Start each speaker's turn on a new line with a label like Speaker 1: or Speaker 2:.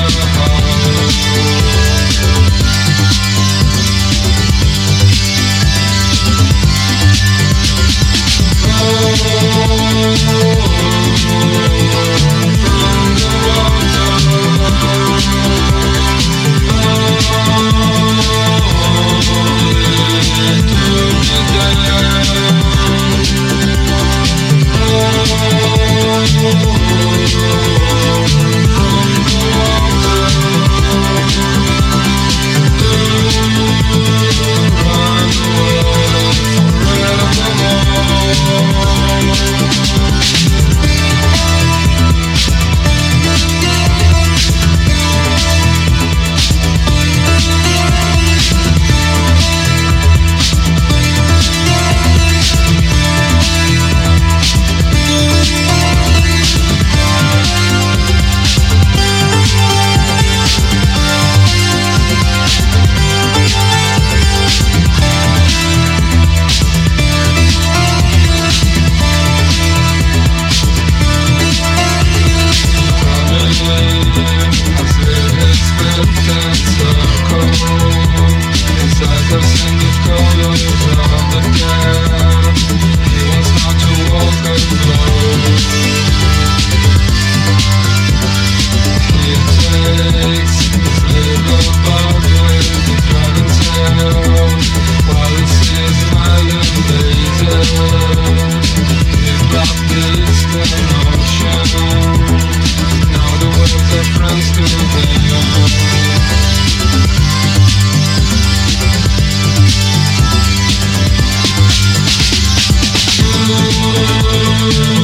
Speaker 1: Thank you